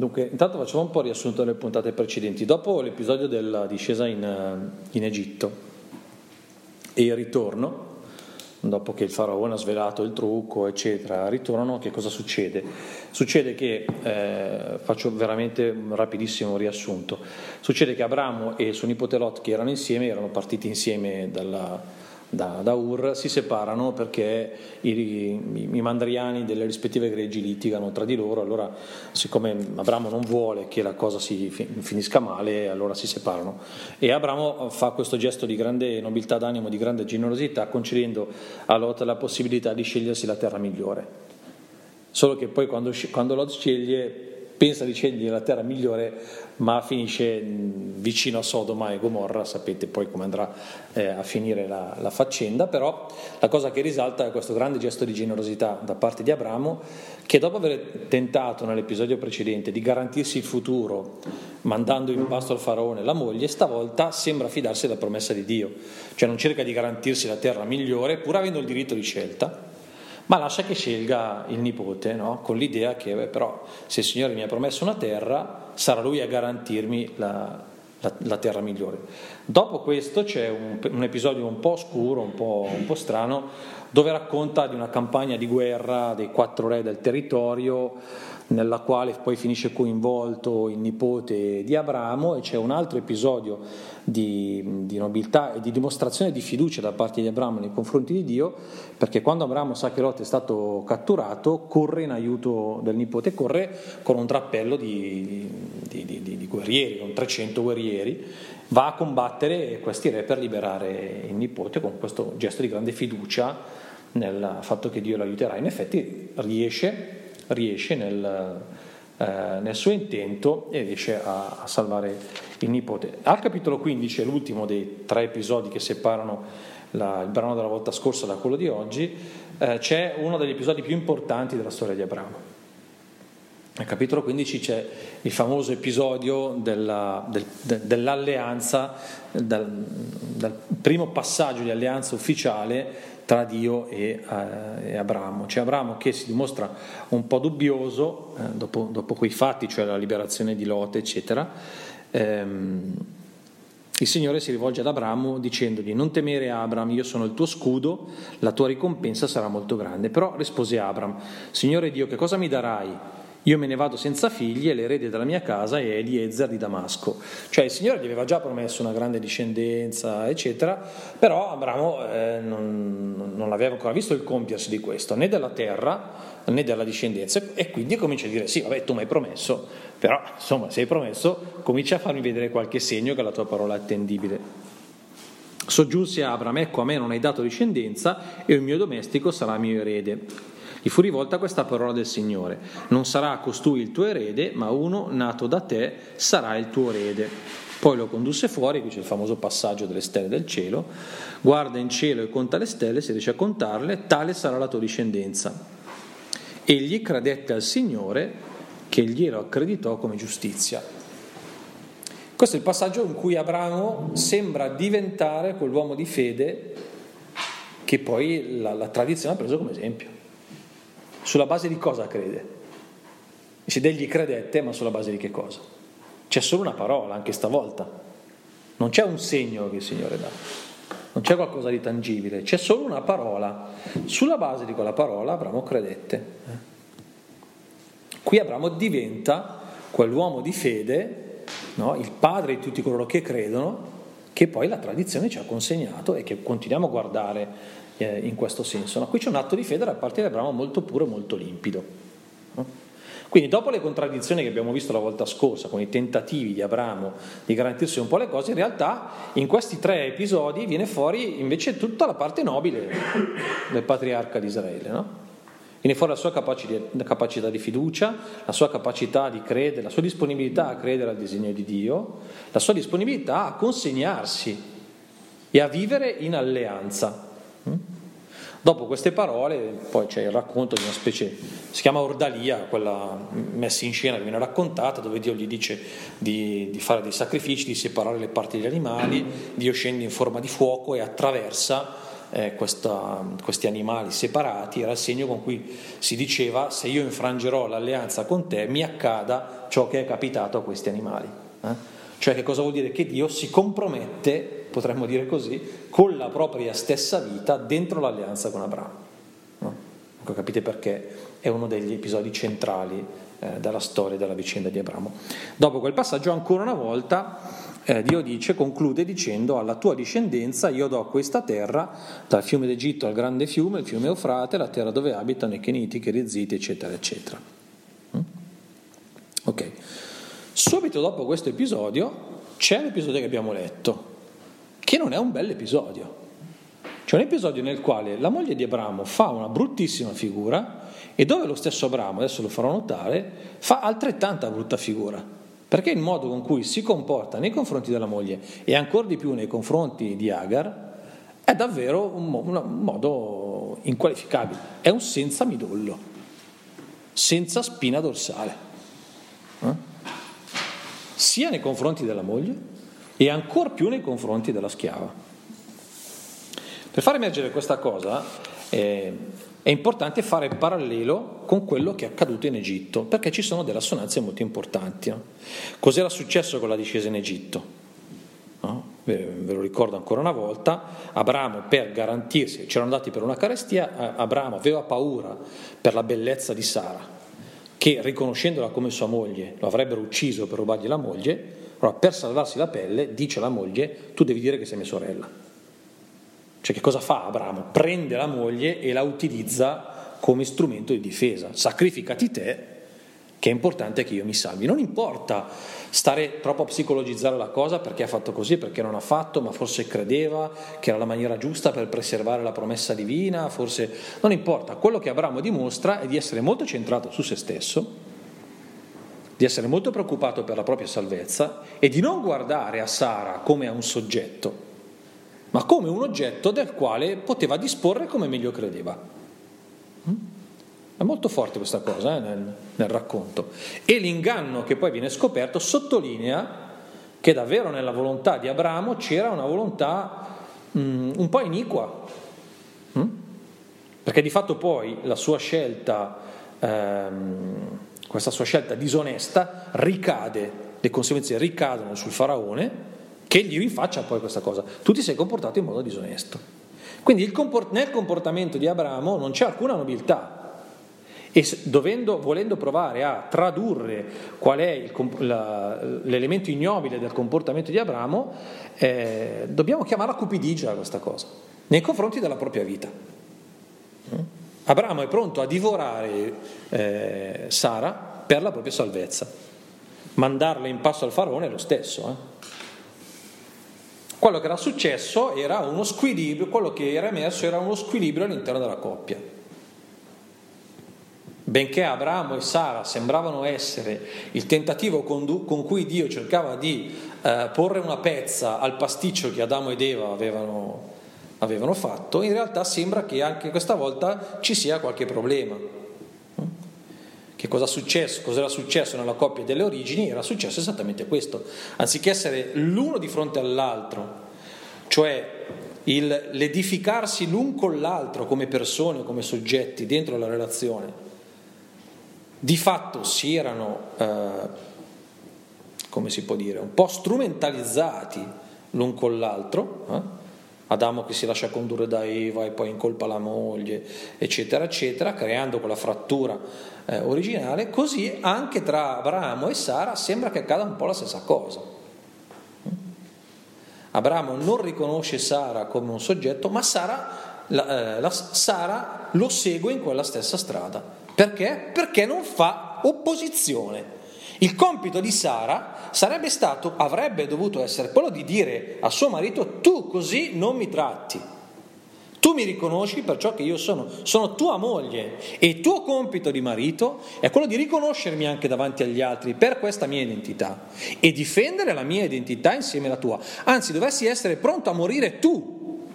dunque, intanto facciamo un po' riassunto delle puntate precedenti. Dopo l'episodio della discesa in, eh, in Egitto e il ritorno, dopo che il faraone ha svelato il trucco, eccetera, ritornano, che cosa succede? Succede che, eh, faccio veramente un rapidissimo riassunto, succede che Abramo e suo nipote Lot, che erano insieme, erano partiti insieme dalla, da, da, Ur si separano perché i, i, i, mandriani delle rispettive greggi litigano tra di loro, allora siccome Abramo non vuole che la cosa si finisca male, allora si separano. E Abramo fa questo gesto di grande nobiltà d'animo, di grande generosità, concedendo a Lot la possibilità di scegliersi la terra migliore. Solo che poi quando, quando Lot sceglie pensa di scegliere la terra migliore, ma finisce vicino a Sodoma e Gomorra, sapete poi come andrà eh, a finire la, la, faccenda, però la cosa che risalta è questo grande gesto di generosità da parte di Abramo, che dopo aver tentato nell'episodio precedente di garantirsi il futuro, mandando in pasto al faraone la moglie, stavolta sembra fidarsi della promessa di Dio, cioè non cerca di garantirsi la terra migliore, pur avendo il diritto di scelta, ma lascia che scelga il nipote, no? con l'idea che beh, però se il Signore mi ha promesso una terra, sarà Lui a garantirmi la, la, la terra migliore. Dopo questo c'è un, un episodio un po' oscuro, un po', un po' strano, dove racconta di una campagna di guerra dei quattro re del territorio, nella quale poi finisce coinvolto il nipote di Abramo e c'è un altro episodio di, di, nobiltà e di dimostrazione di fiducia da parte di Abramo nei confronti di Dio, perché quando Abramo sa che Lot è stato catturato, corre in aiuto del nipote, corre con un drappello di, di, di guerrieri, con 300 guerrieri, va a combattere questi re per liberare il nipote con questo gesto di grande fiducia nel fatto che Dio lo aiuterà. In effetti riesce riesce nel, eh, nel suo intento e riesce a, a, salvare il nipote. Al capitolo 15, è l'ultimo dei tre episodi che separano la, il brano della volta scorsa da quello di oggi, eh, c'è uno degli episodi più importanti della storia di Abramo. Nel capitolo 15 c'è il famoso episodio della, del, de, dell'alleanza, dal, dal primo passaggio di alleanza ufficiale tra Dio e, eh, e, Abramo. C'è Abramo che si dimostra un po' dubbioso eh, dopo, dopo, quei fatti, cioè la liberazione di Lot, eccetera. Ehm, il Signore si rivolge ad Abramo dicendogli non temere Abram, io sono il tuo scudo, la tua ricompensa sarà molto grande. Però rispose Abram, Signore Dio, che cosa mi darai? Io me ne vado senza figli e l'erede della mia casa è Eliezer di Damasco. Cioè il Signore gli aveva già promesso una grande discendenza, eccetera, però Abramo eh, non, non, aveva ancora visto il compiersi di questo, né della terra né della discendenza, e quindi comincia a dire sì, vabbè, tu mi hai promesso, però insomma, se hai promesso, comincia a farmi vedere qualche segno che la tua parola è attendibile. Soggiunse Abram, ecco a me non hai dato discendenza e il mio domestico sarà mio erede. Gli fu rivolta questa parola del Signore, non sarà costui il tuo erede, ma uno nato da te sarà il tuo erede. Poi lo condusse fuori, qui c'è il famoso passaggio delle stelle del cielo, guarda in cielo e conta le stelle, se riesce a contarle, tale sarà la tua discendenza. Egli credette al Signore che glielo accreditò come giustizia. Questo è il passaggio in cui Abramo sembra diventare quell'uomo di fede che poi la, la tradizione ha preso come esempio. Sulla base di cosa crede? Dice, degli credette, ma sulla base di che cosa? C'è solo una parola, anche stavolta. Non c'è un segno che il Signore dà, non c'è qualcosa di tangibile, c'è solo una parola. Sulla base di quella parola Abramo credette. Qui Abramo diventa quell'uomo di fede, no? il padre di tutti coloro che credono, che poi la tradizione ci ha consegnato e che continuiamo a guardare eh, in questo senso. No? Qui c'è un atto di fede da parte di Abramo molto puro e molto limpido. No? Quindi dopo le contraddizioni che abbiamo visto la volta scorsa, con i tentativi di Abramo di garantirsi un po' le cose, in realtà in questi tre episodi viene fuori invece tutta la parte nobile del patriarca di Israele. No? Viene fuori la sua capacità di fiducia, la sua capacità di credere, la sua disponibilità a credere al disegno di Dio, la sua disponibilità a consegnarsi e a vivere in alleanza. Mm? Dopo queste parole, poi c'è il racconto di una specie, si chiama Ordalia, quella messa in scena che viene raccontata, dove Dio gli dice di, di, fare dei sacrifici, di separare le parti degli animali, Dio scende in forma di fuoco e attraversa eh, questa, questi animali separati, era il segno con cui si diceva se io infrangerò l'alleanza con te mi accada ciò che è capitato a questi animali. Eh? Cioè che cosa vuol dire? Che Dio si compromette, potremmo dire così, con la propria stessa vita dentro l'alleanza con Abramo. No? Ecco, capite perché è uno degli episodi centrali eh, della storia della vicenda di Abramo. Dopo quel passaggio, ancora una volta, eh, Dio dice, conclude dicendo alla tua discendenza io do questa terra, dal fiume d'Egitto al grande fiume, il fiume Eufrate, la terra dove abitano i Keniti, i Cherizziti, eccetera, eccetera. Mm? Ok. Subito dopo questo episodio c'è l'episodio che abbiamo letto, che non è un bel episodio. C'è un episodio nel quale la moglie di Abramo fa una bruttissima figura e dove lo stesso Abramo, adesso lo farò notare, fa altrettanta brutta figura. Perché il modo con cui si comporta nei confronti della moglie e ancora di più nei confronti di Agar è davvero un, un modo inqualificabile, è un senza midollo, senza spina dorsale. Eh? sia nei confronti della moglie e ancor più nei confronti della schiava. Per far emergere questa cosa eh, è importante fare parallelo con quello che è accaduto in Egitto, perché ci sono delle assonanze molto importanti. No? Cos'era successo con la discesa in Egitto? No? Ve lo ricordo ancora una volta, Abramo per garantirsi, c'erano andati per una carestia, Abramo aveva paura per la bellezza di Sara, che riconoscendola come sua moglie lo avrebbero ucciso per rubargli la moglie, allora per salvarsi la pelle dice alla moglie tu devi dire che sei mia sorella. Cioè che cosa fa Abramo? Prende la moglie e la utilizza come strumento di difesa. Sacrificati te che è importante che io mi salvi. Non importa stare troppo a psicologizzare la cosa perché ha fatto così, perché non ha fatto, ma forse credeva che era la maniera giusta per preservare la promessa divina, forse non importa. Quello che Abramo dimostra è di essere molto centrato su se stesso, di essere molto preoccupato per la propria salvezza e di non guardare a Sara come a un soggetto, ma come un oggetto del quale poteva disporre come meglio credeva. È molto forte questa cosa eh, nel, nel racconto. E l'inganno che poi viene scoperto sottolinea che davvero nella volontà di Abramo c'era una volontà mm, un po' iniqua. Mm? Perché di fatto poi la sua scelta, ehm, questa sua scelta disonesta, ricade, le conseguenze ricadono sul faraone che gli rinfaccia poi questa cosa. Tu ti sei comportato in modo disonesto. Quindi comport- nel comportamento di Abramo non c'è alcuna nobiltà, e dovendo, volendo provare a tradurre qual è il, la, l'elemento ignobile del comportamento di Abramo, eh, dobbiamo chiamarla cupidigia questa cosa, nei confronti della propria vita. Mm? Abramo è pronto a divorare eh, Sara per la propria salvezza. Mandarla in passo al faraone è lo stesso. Eh? Quello che era successo era uno squilibrio, quello che era emerso era uno squilibrio all'interno della coppia. Benché Abramo e Sara sembravano essere il tentativo con, cui Dio cercava di eh, porre una pezza al pasticcio che Adamo ed Eva avevano, avevano fatto, in realtà sembra che anche questa volta ci sia qualche problema. Che cosa è successo? Cos'era successo nella coppia delle origini? Era successo esattamente questo. Anziché essere l'uno di fronte all'altro, cioè il, l'edificarsi l'un con l'altro come persone o come soggetti dentro la relazione, di fatto si erano, eh, come si può dire, un po' strumentalizzati l'un con l'altro, eh? Adamo che si lascia condurre da Eva e poi incolpa la moglie, eccetera, eccetera, creando quella frattura eh, originale, così anche tra Abramo e Sara sembra che accada un po' la stessa cosa. Abramo non riconosce Sara come un soggetto, ma Sara, la, eh, la, Sara lo segue in quella stessa strada. Perché? Perché non fa opposizione. Il compito di Sara sarebbe stato, avrebbe dovuto essere quello di dire a suo marito tu così non mi tratti. Tu mi riconosci per ciò che io sono, sono tua moglie e il tuo compito di marito è quello di riconoscermi anche davanti agli altri per questa mia identità e difendere la mia identità insieme alla tua. Anzi, dovessi essere pronto a morire tu,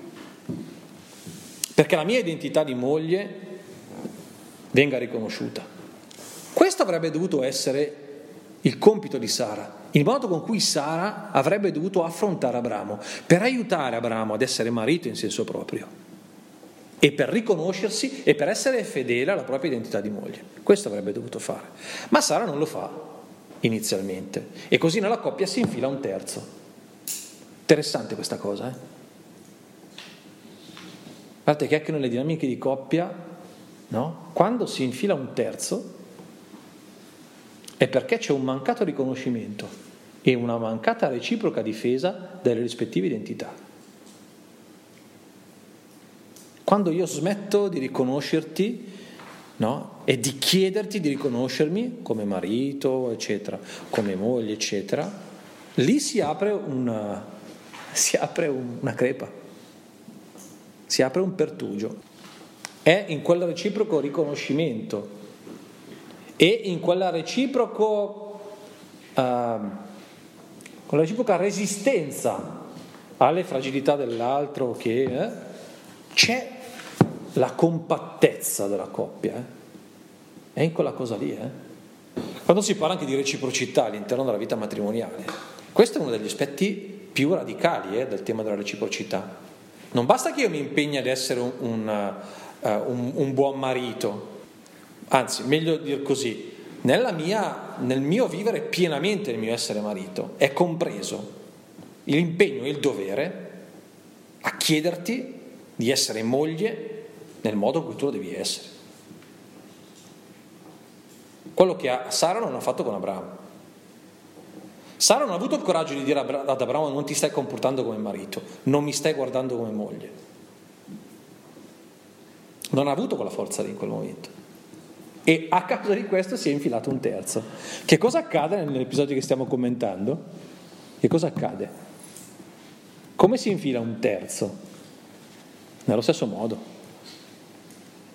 perché la mia identità di moglie venga riconosciuta. Questo avrebbe dovuto essere il compito di Sara, il modo con cui Sara avrebbe dovuto affrontare Abramo, per aiutare Abramo ad essere marito in senso proprio. e per riconoscersi e per essere fedele alla propria identità di moglie. Questo avrebbe dovuto fare. Ma Sara non lo fa inizialmente e così nella coppia si infila un terzo. Interessante questa cosa, eh? Guardate che anche nelle dinamiche di coppia, no? quando si infila un terzo, è perché c'è un mancato riconoscimento e una mancata reciproca difesa delle rispettive identità. Quando io smetto di riconoscerti no? e di chiederti di riconoscermi come marito, eccetera, come moglie, eccetera, lì si apre una, si apre una crepa, si apre un pertugio. È in quel reciproco riconoscimento e in quella reciproco, uh, con la reciproca resistenza alle fragilità dell'altro che eh, c'è la compattezza della coppia. Eh? È in quella cosa lì. Eh? Quando si parla anche di reciprocità all'interno della vita matrimoniale, questo è uno degli aspetti più radicali eh, del tema della reciprocità. Non basta che io mi impegni ad essere un, un, uh, un, un buon marito, anzi, meglio dire così, mia, nel mio vivere pienamente il mio essere marito è compreso l'impegno e il dovere a chiederti di essere moglie nel modo in cui tu lo devi essere. Quello che Sara non ha fatto con Abramo. Sara non ha avuto il coraggio di dire ad Abramo non ti stai comportando come marito, non mi stai guardando come moglie. Non ha avuto quella forza lì in quel momento. E a causa di questo si è infilato un terzo. Che cosa accade nell'episodio che stiamo commentando? Che cosa accade? Come si infila un terzo? Nello stesso modo.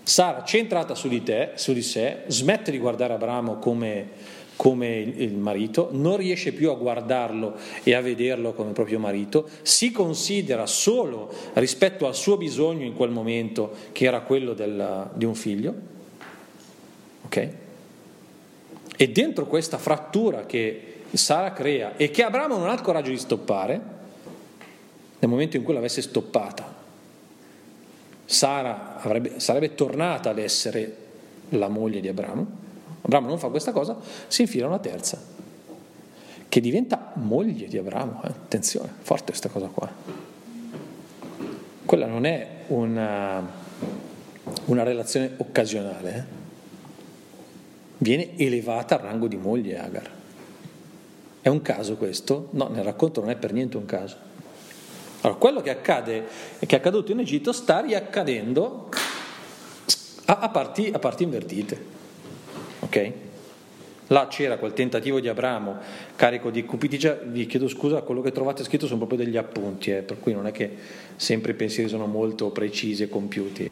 Sara, centrata su di te, su di sé, smette di guardare Abramo come, come il marito, non riesce più a guardarlo e a vederlo come proprio marito, si considera solo rispetto al suo bisogno in quel momento, che era quello del, di un figlio, Ok? E dentro questa frattura che Sara crea e che Abramo non ha il coraggio di stoppare, nel momento in cui l'avesse stoppata, Sara avrebbe, sarebbe tornata ad essere la moglie di Abramo. Abramo non fa questa cosa, si infila una terza, che diventa moglie di Abramo. Eh? Attenzione, forte questa cosa qua. Quella non è una, una relazione occasionale. Eh? Viene elevata al rango di moglie Agar. È un caso questo? No, nel racconto non è per niente un caso. Allora, quello che accade che è accaduto in Egitto sta riaccadendo a, a, parti, a parti invertite. Ok? Là c'era quel tentativo di Abramo carico di cupidigia, vi chiedo scusa, quello che trovate scritto sono proprio degli appunti, eh, per cui non è che sempre i pensieri sono molto precisi e compiuti.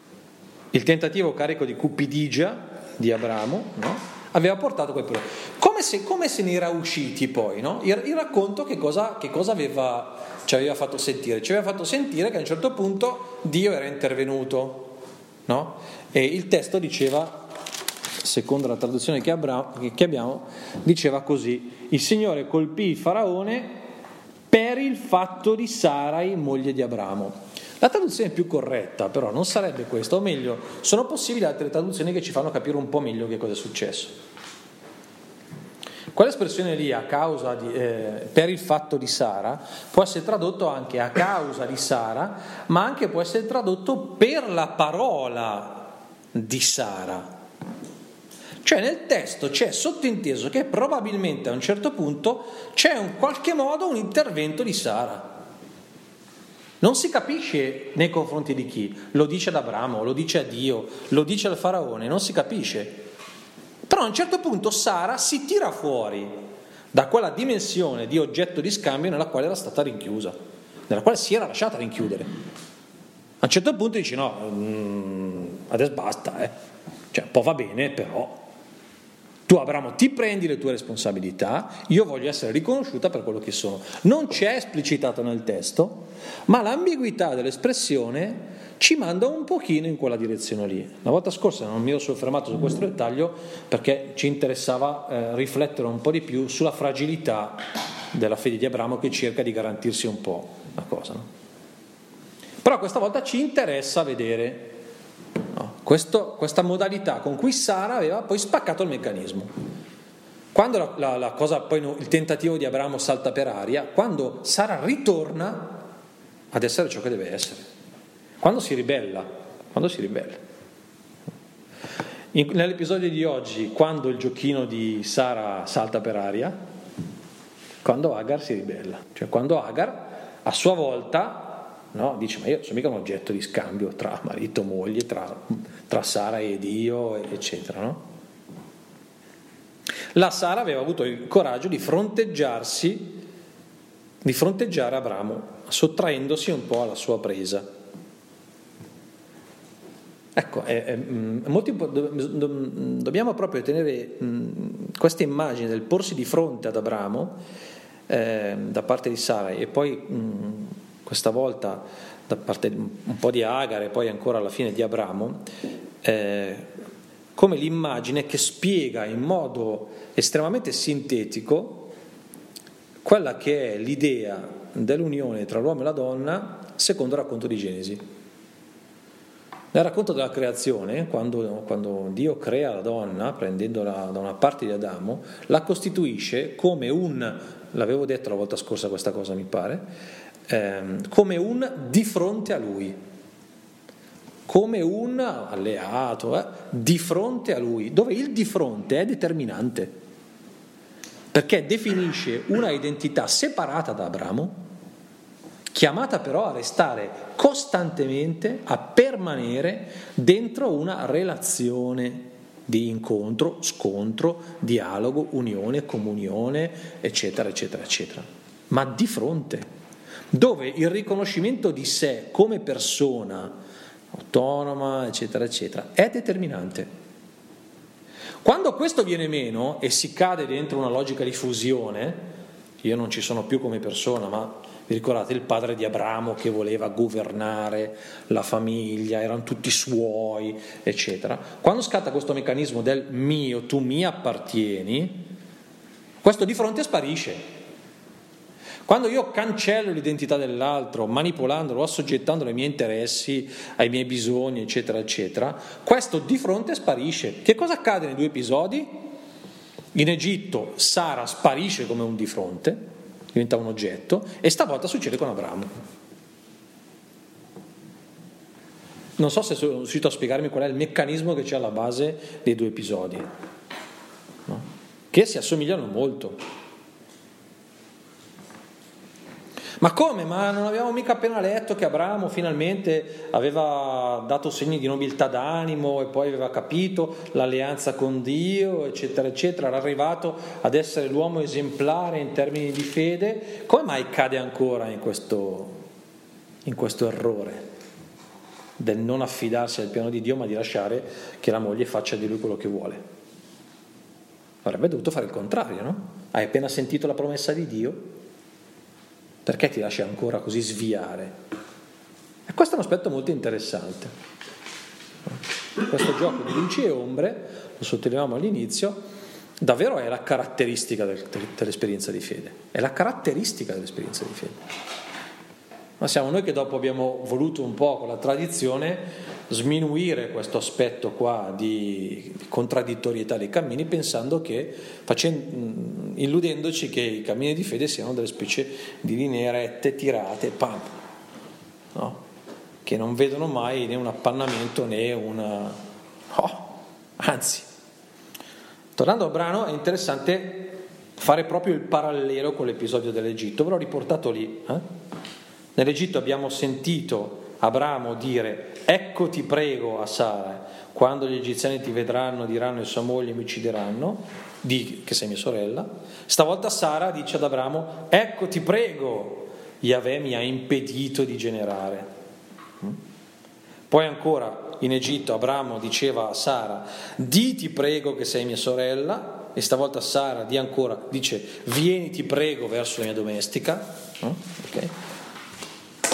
Il tentativo carico di cupidigia di Abramo, no? Aveva portato quel problema. Come se, come se ne era usciti poi? No? Il, il, racconto che cosa, che cosa aveva, ci aveva fatto sentire? Ci aveva fatto sentire che a un certo punto Dio era intervenuto. No? E il testo diceva, secondo la traduzione che, abbiamo, che abbiamo, diceva così, il Signore colpì il faraone per il fatto di Sarai, moglie di Abramo. La traduzione più corretta però non sarebbe questa, o meglio, sono possibili altre traduzioni che ci fanno capire un po' meglio che cosa è successo. Quell'espressione lì, a causa di, eh, per il fatto di Sara, può essere tradotto anche a causa di Sara, ma anche può essere tradotto per la parola di Sara. Cioè nel testo c'è sottinteso che probabilmente a un certo punto c'è in qualche modo un intervento di Sara. Non si capisce nei confronti di chi, lo dice ad Abramo, lo dice a Dio, lo dice al faraone, non si capisce. Però a un certo punto Sara si tira fuori da quella dimensione di oggetto di scambio nella quale era stata rinchiusa, nella quale si era lasciata rinchiudere. A un certo punto dice no, mm, adesso basta, eh. cioè un po' va bene, però tu Abramo ti prendi le tue responsabilità, io voglio essere riconosciuta per quello che sono. Non c'è esplicitato nel testo, ma l'ambiguità dell'espressione ci manda un pochino in quella direzione lì. La volta scorsa non mi ero soffermato su questo dettaglio perché ci interessava eh, riflettere un po' di più sulla fragilità della fede di Abramo che cerca di garantirsi un po' la cosa. No? Però questa volta ci interessa vedere Questo, questa modalità con cui Sara aveva poi spaccato il meccanismo. Quando la, la, la cosa, poi il tentativo di Abramo salta per aria, quando Sara ritorna ad essere ciò che deve essere, quando si ribella, quando si ribella. In, nell'episodio di oggi, quando il giochino di Sara salta per aria, quando Agar si ribella, cioè quando Agar a sua volta no, dice ma io sono mica un oggetto di scambio tra marito e moglie, tra, tra Sara e Dio, eccetera, no? La Sara aveva avuto il coraggio di fronteggiarsi, di fronteggiare Abramo, sottraendosi un po' alla sua presa. Ecco, è, è, mm, molto, dobbiamo proprio tenere mm, questa immagine del porsi di fronte ad Abramo eh, da parte di Sara e poi mh, mm, questa volta da parte un po' di Agar e poi ancora alla fine di Abramo, eh, come l'immagine che spiega in modo estremamente sintetico quella che è l'idea dell'unione tra l'uomo e la donna secondo il racconto di Genesi. Nel racconto della creazione, quando, quando, Dio crea la donna, prendendola da una parte di Adamo, la costituisce come un, l'avevo detto la volta scorsa questa cosa mi pare, ehm, come un di fronte a lui. Come un alleato, eh, di fronte a lui, dove il di fronte è determinante, perché definisce una identità separata da Abramo, chiamata però a restare costantemente, a permanere dentro una relazione di incontro, scontro, dialogo, unione, comunione, eccetera, eccetera, eccetera. Ma di fronte, dove il riconoscimento di sé come persona, autonoma, eccetera, eccetera, è determinante. Quando questo viene meno e si cade dentro una logica di fusione, io non ci sono più come persona, ma vi ricordate il padre di Abramo che voleva governare la famiglia, erano tutti suoi, eccetera. Quando scatta questo meccanismo del mio, tu mi appartieni, questo di fronte sparisce. Quando io cancello l'identità dell'altro, manipolandolo, assoggettandolo ai miei interessi, ai miei bisogni, eccetera, eccetera, questo di fronte sparisce. Che cosa accade nei due episodi? In Egitto Sara sparisce come un di fronte, diventa un oggetto, e stavolta succede con Abramo. Non so se sono riuscito a spiegarmi qual è il meccanismo che c'è alla base dei due episodi, no? che si assomigliano molto. Ma come? Ma non abbiamo mica appena letto che Abramo finalmente aveva dato segni di nobiltà d'animo e poi aveva capito l'alleanza con Dio, eccetera, eccetera, era arrivato ad essere l'uomo esemplare in termini di fede. Come mai cade ancora in questo, in questo errore del non affidarsi al piano di Dio ma di lasciare che la moglie faccia di lui quello che vuole? Avrebbe dovuto fare il contrario, no? Hai appena sentito la promessa di Dio? Perché ti lasci ancora così sviare? E questo è un aspetto molto interessante. Questo gioco di luci e ombre, lo sottolineiamo all'inizio, davvero è la caratteristica del, dell'esperienza di fede. È la caratteristica dell'esperienza di fede. Ma siamo noi che dopo abbiamo voluto un po' con la tradizione sminuire questo aspetto qua di contraddittorietà dei cammini pensando che, facendo, illudendoci che i cammini di fede siano delle specie di linee rette, tirate, pam, no? che non vedono mai né un appannamento né una... Oh, anzi, tornando al brano è interessante fare proprio il parallelo con l'episodio dell'Egitto, ve l'ho riportato lì. Eh? Nell'Egitto abbiamo sentito Abramo dire ecco ti prego a Sara, quando gli egiziani ti vedranno diranno e sua moglie mi uccideranno, di che sei mia sorella. Stavolta Sara dice ad Abramo ecco ti prego, Yahweh mi ha impedito di generare. Mm? Poi ancora in Egitto Abramo diceva a Sara di ti prego che sei mia sorella e stavolta Sara di ancora dice vieni ti prego verso la mia domestica. Mm? Okay.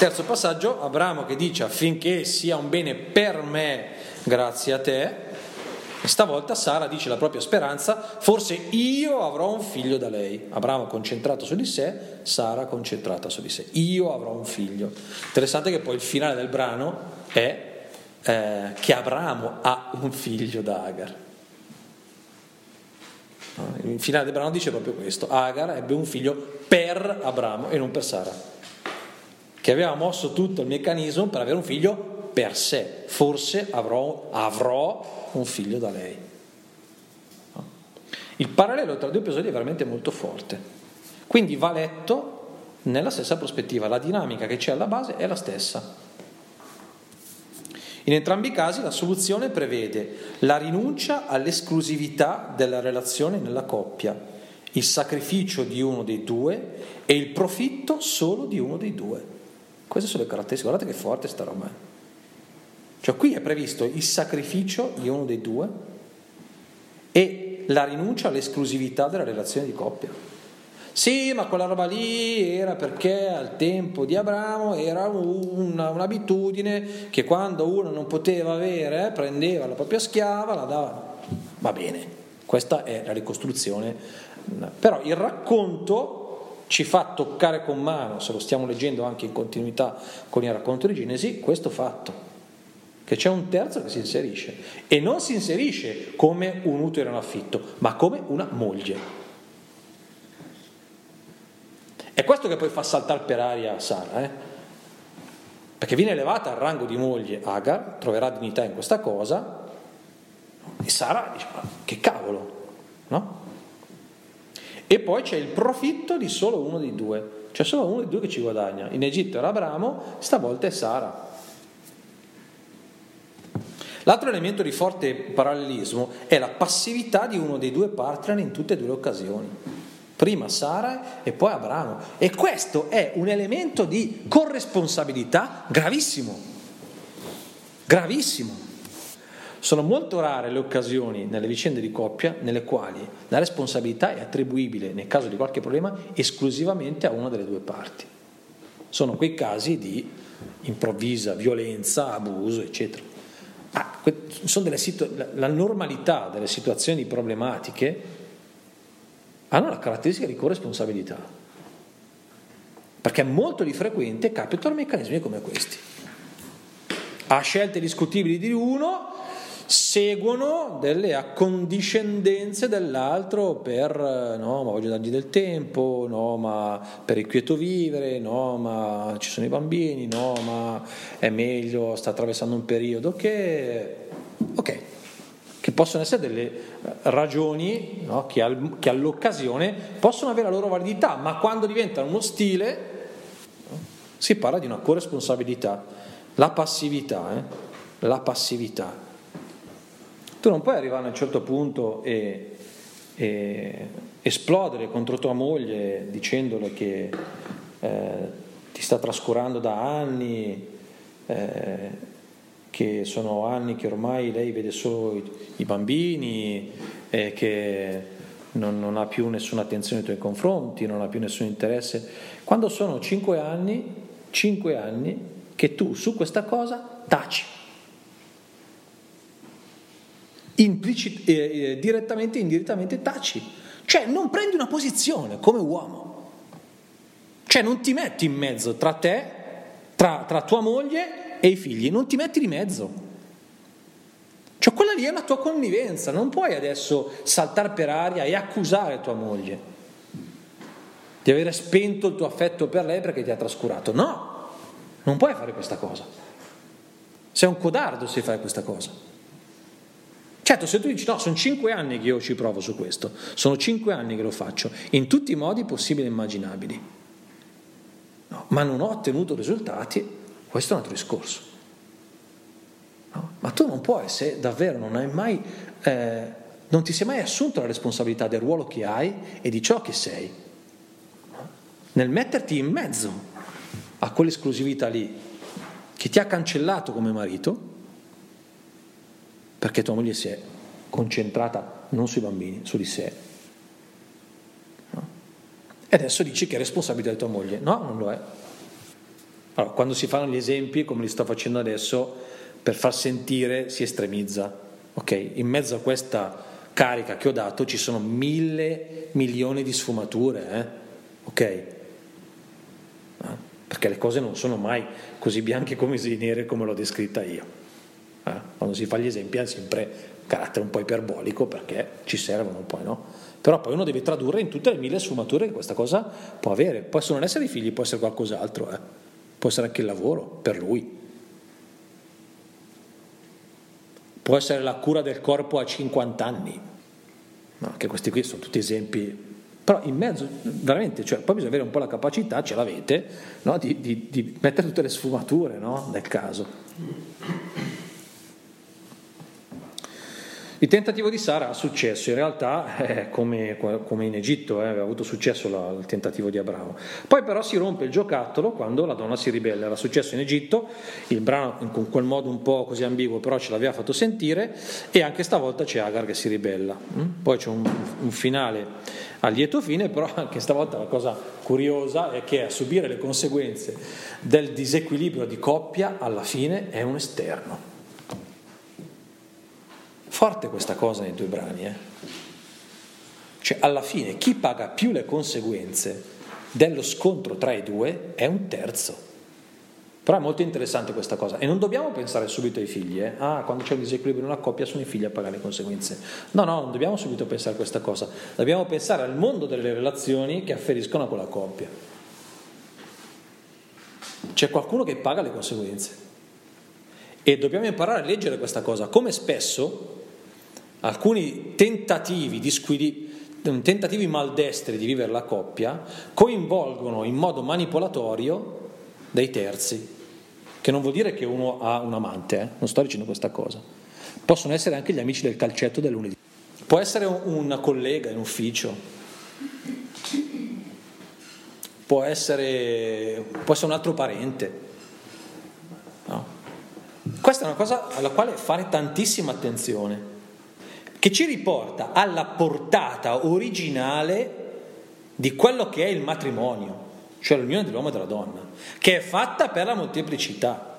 Terzo passaggio, Abramo che dice affinché sia un bene per me, grazie a te. E stavolta Sara dice la propria speranza, forse io avrò un figlio da lei. Abramo concentrato su di sé, Sara concentrata su di sé. Io avrò un figlio. Interessante che poi il finale del brano è eh, che Abramo ha un figlio da Agar. Il finale del brano dice proprio questo, Agar ebbe un figlio per Abramo e non per Sara, che aveva mosso tutto il meccanismo per avere un figlio per sé, forse avrò, avrò un figlio da lei. Il parallelo tra i due episodi è veramente molto forte, quindi va letto nella stessa prospettiva, la dinamica che c'è alla base è la stessa. In entrambi i casi la soluzione prevede la rinuncia all'esclusività della relazione nella coppia, il sacrificio di uno dei due e il profitto solo di uno dei due. Queste sono le caratteristiche, guardate che forte sta roba. Cioè qui è previsto il sacrificio di uno dei due e la rinuncia all'esclusività della relazione di coppia. Sì, ma quella roba lì era perché al tempo di Abramo era una, un'abitudine che quando uno non poteva avere, prendeva la propria schiava, la dava. Va bene, questa è la ricostruzione. Però il racconto ci fa toccare con mano, se lo stiamo leggendo anche in continuità con il racconto di Genesi, questo fatto che c'è un terzo che si inserisce e non si inserisce come un utero in affitto, ma come una moglie. È questo che poi fa saltare per aria Sara, eh? perché viene elevata al rango di moglie Agar, troverà dignità in questa cosa, e Sara dice, ma che cavolo, no? E poi c'è il profitto di solo uno dei due, c'è solo uno dei due che ci guadagna. In Egitto era Abramo, stavolta è Sara. L'altro elemento di forte parallelismo è la passività di uno dei due partner in tutte e due le occasioni prima Sara e poi Abramo. E questo è un elemento di corresponsabilità gravissimo, gravissimo. Sono molto rare le occasioni nelle vicende di coppia nelle quali la responsabilità è attribuibile, nel caso di qualche problema, esclusivamente a una delle due parti. Sono quei casi di improvvisa violenza, abuso, eccetera. Ah, situ- la normalità delle situazioni problematiche hanno la caratteristica di corresponsabilità. Perché molto di frequente capitano meccanismi come questi. A scelte discutibili di uno seguono delle accondiscendenze dell'altro per no, ma voglio dargli del tempo, no, ma per il quieto vivere, no, ma ci sono i bambini, no, ma è meglio, sta attraversando un periodo che ok, che possono essere delle eh, ragioni no, che, al, che, all'occasione possono avere la loro validità, ma quando diventano uno stile no, si parla di una corresponsabilità, la passività, eh, la passività. Tu non puoi arrivare a un certo punto e, e esplodere contro tua moglie dicendole che eh, ti sta trascurando da anni. Eh, che sono anni che ormai lei vede solo i, i bambini e che non, non, ha più nessuna attenzione nei tuoi confronti, non ha più nessun interesse. Quando sono cinque anni, cinque anni che tu su questa cosa taci. Implicit, eh, eh, direttamente e indirettamente taci. Cioè non prendi una posizione come uomo. Cioè non ti metti in mezzo tra te, tra, tra tua moglie e i figli, non ti metti di mezzo. Cioè quella lì è una tua connivenza, non puoi adesso saltare per aria e accusare tua moglie di avere spento il tuo affetto per lei perché ti ha trascurato. No, non puoi fare questa cosa. Sei un codardo se fai questa cosa. Certo, se tu dici no, sono cinque anni che io ci provo su questo, sono cinque anni che lo faccio, in tutti i modi possibili e immaginabili, no, ma non ho ottenuto risultati, questo è un altro discorso. No? Ma tu non puoi, se davvero non hai mai, eh, non ti sei mai assunto la responsabilità del ruolo che hai e di ciò che sei, nel metterti in mezzo a quell'esclusività lì che ti ha cancellato come marito, perché tua moglie si è concentrata non sui bambini, su di sé. E adesso dici che è responsabilità di tua moglie. No, non lo è. Allora, quando si fanno gli esempi, come li sto facendo adesso, per far sentire si estremizza. Okay? In mezzo a questa carica che ho dato ci sono mille milioni di sfumature. Eh? Ok? Perché le cose non sono mai così bianche come così nere come l'ho descritta io. Eh? Quando si fa gli esempi ha sempre carattere un po' iperbolico perché ci servono poi, no? Però poi uno deve tradurre in tutte le mille sfumature che questa cosa può avere. Possono non essere i figli, può essere qualcos'altro, eh? può essere anche il lavoro per lui. Può essere la cura del corpo a 50 anni. No, anche questi qui sono tutti esempi però in mezzo, veramente, cioè, poi bisogna avere un po' la capacità, ce l'avete, no? di, di, di, mettere tutte le sfumature no? nel caso. Il tentativo di Sara ha successo, in realtà è come, come in Egitto, eh, aveva avuto successo la, il tentativo di Abramo. Poi però si rompe il giocattolo quando la donna si ribella, era successo in Egitto, il brano in quel modo un po' così ambiguo però ce l'aveva fatto sentire e anche stavolta c'è Agar che si ribella. Mm? Poi c'è un, un finale a lieto fine, però anche stavolta la cosa curiosa è che a subire le conseguenze del disequilibrio di coppia alla fine è un esterno. Forte questa cosa nei due brani, eh? Cioè, alla fine, chi paga più le conseguenze dello scontro tra i due è un terzo. Però è molto interessante questa cosa e non dobbiamo pensare subito ai figli, eh? ah, quando c'è un disequilibrio in una coppia sono i figli a pagare le conseguenze. No, no, non dobbiamo subito pensare a questa cosa, dobbiamo pensare al mondo delle relazioni che afferiscono a quella coppia. C'è qualcuno che paga le conseguenze e dobbiamo imparare a leggere questa cosa, come spesso alcuni tentativi, di squili, tentativi maldestri di vivere la coppia coinvolgono in modo manipolatorio dei terzi, che non vuol dire che uno ha un amante, eh? non sto dicendo questa cosa. Possono essere anche gli amici del calcetto del lunedì. Può essere una collega in ufficio, può essere, può essere un altro parente. No? Questa è una cosa alla quale fare tantissima attenzione che ci riporta alla portata originale di quello che è il matrimonio, cioè l'unione dell'uomo e della donna, che è fatta per la molteplicità.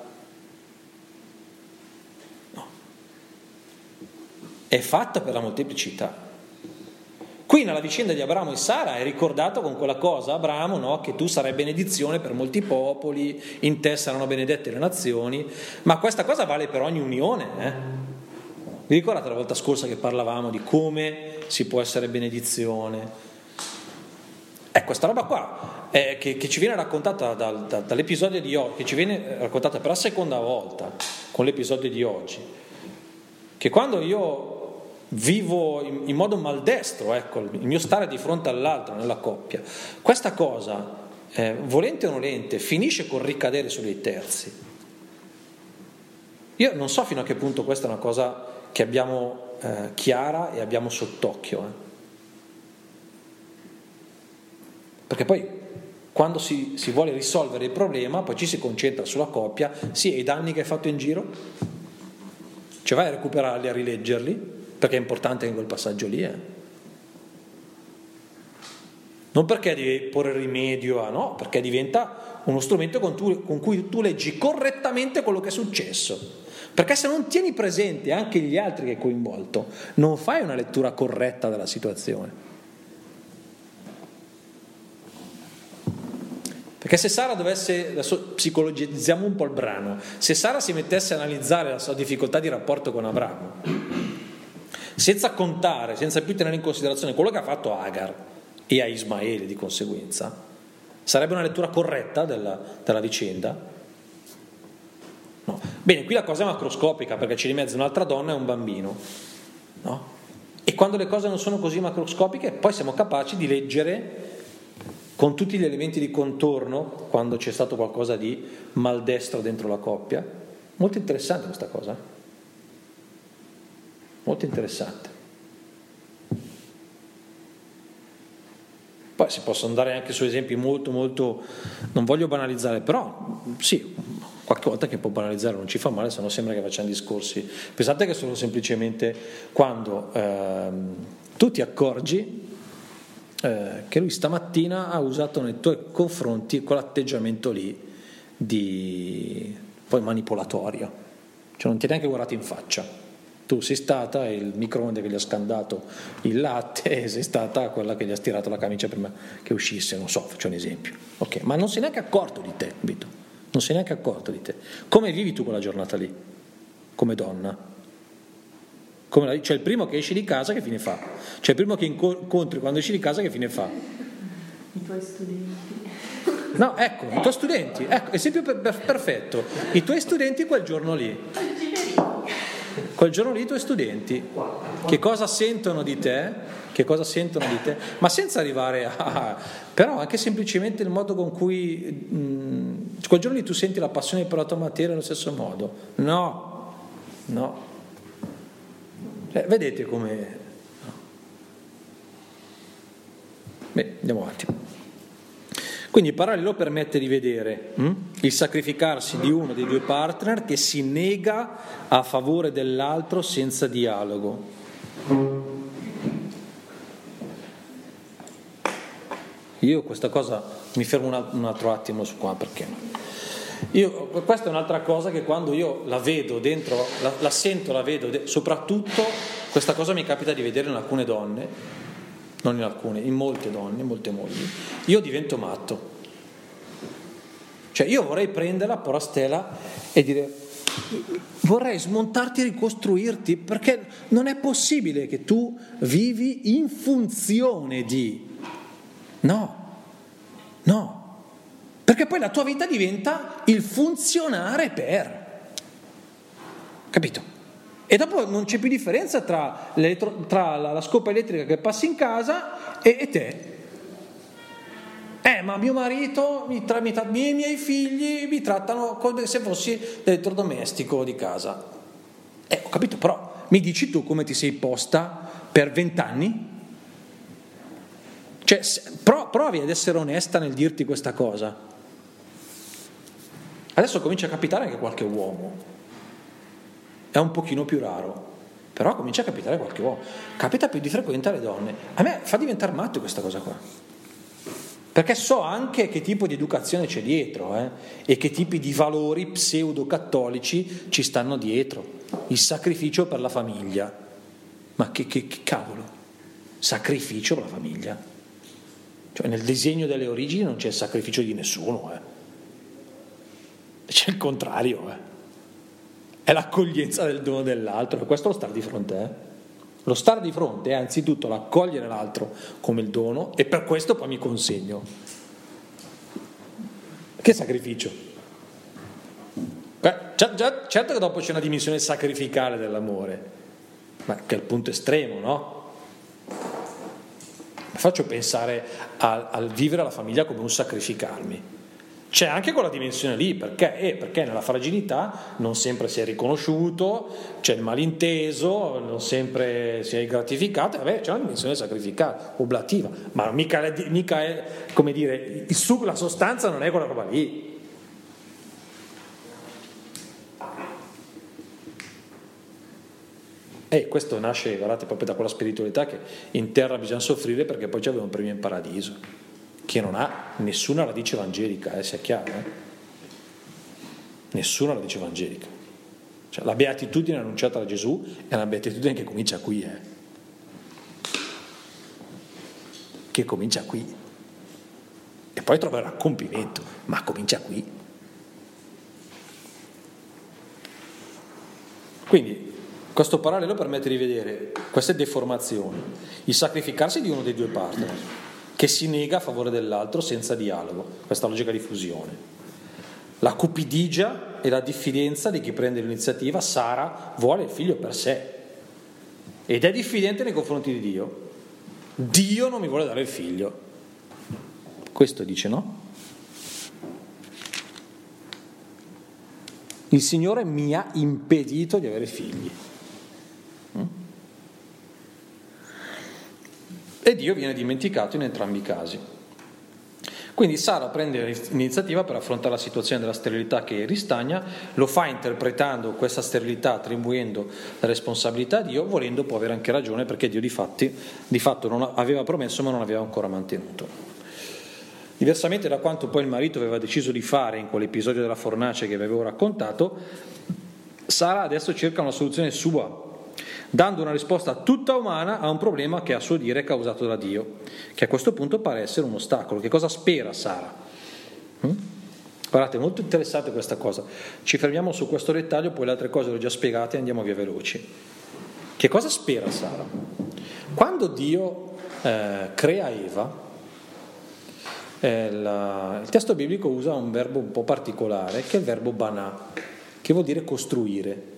No. È fatta per la molteplicità. Qui nella vicenda di Abramo e Sara è ricordato con quella cosa, Abramo, no, che tu sarai benedizione per molti popoli, in te saranno benedette le nazioni, ma questa cosa vale per ogni unione. Eh? Vi ricordate la volta scorsa che parlavamo di come si può essere benedizione? È questa roba qua eh, che, che, ci viene raccontata dal, da, dall'episodio di oggi, che ci viene raccontata per la seconda volta con l'episodio di oggi, che quando io vivo in, in modo maldestro, ecco, il mio stare di fronte all'altro nella coppia, questa cosa, eh, volente o nolente, finisce col ricadere sui terzi. Io non so fino a che punto questa è una cosa che abbiamo eh, chiara e abbiamo sott'occhio. Eh. Perché poi quando si, si, vuole risolvere il problema, poi ci si concentra sulla coppia, sì, e i danni che hai fatto in giro, cioè vai a recuperarli, a rileggerli, perché è importante in quel passaggio lì. Eh. Non perché devi porre rimedio a no, perché diventa uno strumento con, tu, con cui tu leggi correttamente quello che è successo. Perché se non tieni presente anche gli altri che hai coinvolto, non fai una lettura corretta della situazione. Perché se Sara dovesse, adesso psicologizziamo un po' il brano, se Sara si mettesse a analizzare la sua difficoltà di rapporto con Abramo, senza contare, senza più tenere in considerazione quello che ha fatto Agar e a Ismaele di conseguenza, sarebbe una lettura corretta della, della vicenda? Bene, qui la cosa è macroscopica perché c'è di mezzo un'altra donna e un bambino. No? E quando le cose non sono così macroscopiche, poi siamo capaci di leggere con tutti gli elementi di contorno quando c'è stato qualcosa di maldestro dentro la coppia. Molto interessante questa cosa. Molto interessante. Poi si possono andare anche su esempi molto, molto, non voglio banalizzare, però sì, qualche volta che può banalizzare non ci fa male, se no sembra che facciamo discorsi. Pensate che sono semplicemente quando ehm, tu ti accorgi eh, che lui stamattina ha usato nei tuoi confronti quell'atteggiamento lì di poi manipolatorio, cioè non ti è neanche guardato in faccia tu sei stata il microonde che gli ha scandato il latte e sei stata quella che gli ha stirato la camicia prima che uscisse, non so, faccio un esempio. Ok, ma non sei neanche accorto di te, capito? Non sei neanche accorto di te. Come vivi tu quella giornata lì? come donna. Come la, c'è il primo che esce di casa che fine fa? C'è il primo che incontri quando esci di casa che fine fa? I tuoi studenti. No, ecco, i tuoi studenti, ecco, esempio per, per, perfetto. I tuoi studenti quel giorno lì. Quel giorno lì i tuoi studenti. Che cosa sentono di te? Che cosa sentono di te? Ma senza arrivare a... però anche semplicemente il modo con cui... Mh, quel giorno lì tu senti la passione per la tua materia nello stesso modo. No, no. Eh, vedete come... Beh, andiamo avanti. Quindi il parallelo permette di vedere hm, il sacrificarsi di uno dei due partner che si nega a favore dell'altro senza dialogo. Io questa cosa mi fermo un altro attimo su qua perché io, questa è un'altra cosa che quando io la vedo dentro, la, la sento, la vedo, soprattutto questa cosa mi capita di vedere in alcune donne non in alcune, in molte donne, in molte mogli, io divento matto. Cioè io vorrei prenderla, porastela e dire vorrei smontarti e ricostruirti perché non è possibile che tu vivi in funzione di... No, no, perché poi la tua vita diventa il funzionare per. Capito? E dopo non c'è più differenza tra, tra la, la, scopa elettrica che passi in casa e, e te. Eh, ma mio marito, mi tra, mi tra, i miei figli mi trattano come se fossi l'elettrodomestico di casa. Eh, ho capito, però mi dici tu come ti sei posta per vent'anni? Cioè, provi ad essere onesta nel dirti questa cosa. Adesso comincia a capitare anche qualche uomo è un pochino più raro, però comincia a capitare qualche uomo. Capita più di frequente alle donne. A me fa diventare matto questa cosa qua. Perché so anche che tipo di educazione c'è dietro eh? e che tipi di valori pseudo-cattolici ci stanno dietro. Il sacrificio per la famiglia. Ma che, che, che cavolo? Sacrificio per la famiglia? Cioè nel disegno delle origini non c'è il sacrificio di nessuno, eh? c'è il contrario. Eh? è l'accoglienza del dono dell'altro, e questo lo stare di fronte. Eh? Lo stare di fronte è anzitutto l'accogliere l'altro come il dono e per questo poi mi consegno. Che sacrificio? Beh, certo che dopo c'è una dimensione sacrificale dell'amore, ma che è il punto estremo, no? Faccio pensare al, al vivere la famiglia come un sacrificarmi. C'è anche quella dimensione lì, perché? Eh, perché nella fragilità non sempre si è riconosciuto, c'è il malinteso, non sempre si è gratificato, vabbè, c'è una dimensione sacrificata, oblativa, ma mica, mica è, come dire, il la sostanza non è quella roba lì. E questo nasce, guardate, proprio da quella spiritualità che in terra bisogna soffrire perché poi aveva un premio in paradiso che non ha nessuna radice evangelica, eh, sia chiaro. Eh? Nessuna radice evangelica. Cioè, la beatitudine annunciata da Gesù è una beatitudine che comincia qui, eh? che comincia qui. E poi troverà compimento, ma comincia qui. Quindi questo parallelo permette di vedere queste deformazioni, il sacrificarsi di uno dei due partner che si nega a favore dell'altro senza dialogo, questa logica di fusione. La cupidigia e la diffidenza di chi prende l'iniziativa, Sara vuole il figlio per sé ed è diffidente nei confronti di Dio. Dio non mi vuole dare il figlio. Questo dice no? Il Signore mi ha impedito di avere figli. E Dio viene dimenticato in entrambi i casi. Quindi Sara prende l'iniziativa per affrontare la situazione della sterilità che ristagna, lo fa interpretando questa sterilità, attribuendo la responsabilità a Dio, volendo può avere anche ragione perché Dio di, fatti, di fatto non aveva promesso ma non aveva ancora mantenuto. Diversamente da quanto poi il marito aveva deciso di fare in quell'episodio della fornace che vi avevo raccontato, Sara adesso cerca una soluzione sua dando una risposta tutta umana a un problema che a suo dire è causato da Dio, che a questo punto pare essere un ostacolo. Che cosa spera Sara? Hm? Guardate, molto interessante questa cosa. Ci fermiamo su questo dettaglio, poi le altre cose le ho già spiegate e andiamo via veloci. Che cosa spera Sara? Quando Dio eh, crea Eva, eh, la, il testo biblico usa un verbo un po' particolare, che è il verbo banà, che vuol dire costruire,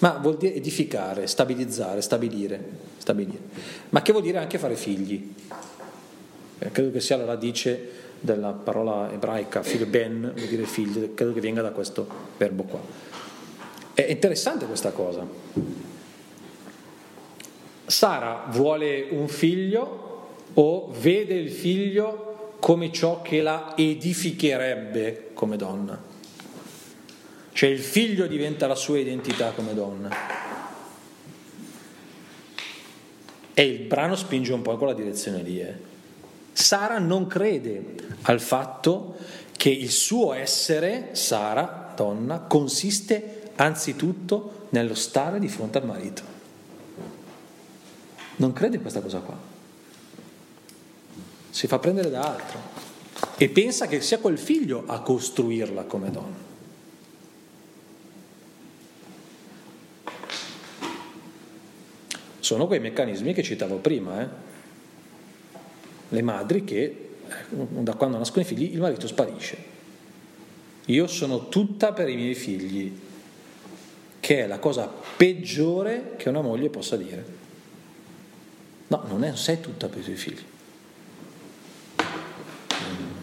ma vuol dire edificare, stabilizzare, stabilire, stabilire. ma che vuol dire anche fare figli. Eh, credo che sia la radice della parola ebraica, figlio ben, vuol dire figlio, credo che venga da questo verbo qua. È interessante questa cosa. Sara vuole un figlio o vede il figlio come ciò che la edificherebbe come donna. Cioè il figlio diventa la sua identità come donna. E il brano spinge un po' in quella direzione lì. Eh. Sara non crede al fatto che il suo essere, Sara, donna, consiste anzitutto nello stare di fronte al marito. Non crede in questa cosa qua. Si fa prendere da altro e pensa che sia quel figlio a costruirla come donna. Sono quei meccanismi che citavo prima, eh? le madri che eh, da quando nascono i figli il marito sparisce. Io sono tutta per i miei figli, che è la cosa peggiore che una moglie possa dire. No, non, è, non sei tutta per i tuoi figli.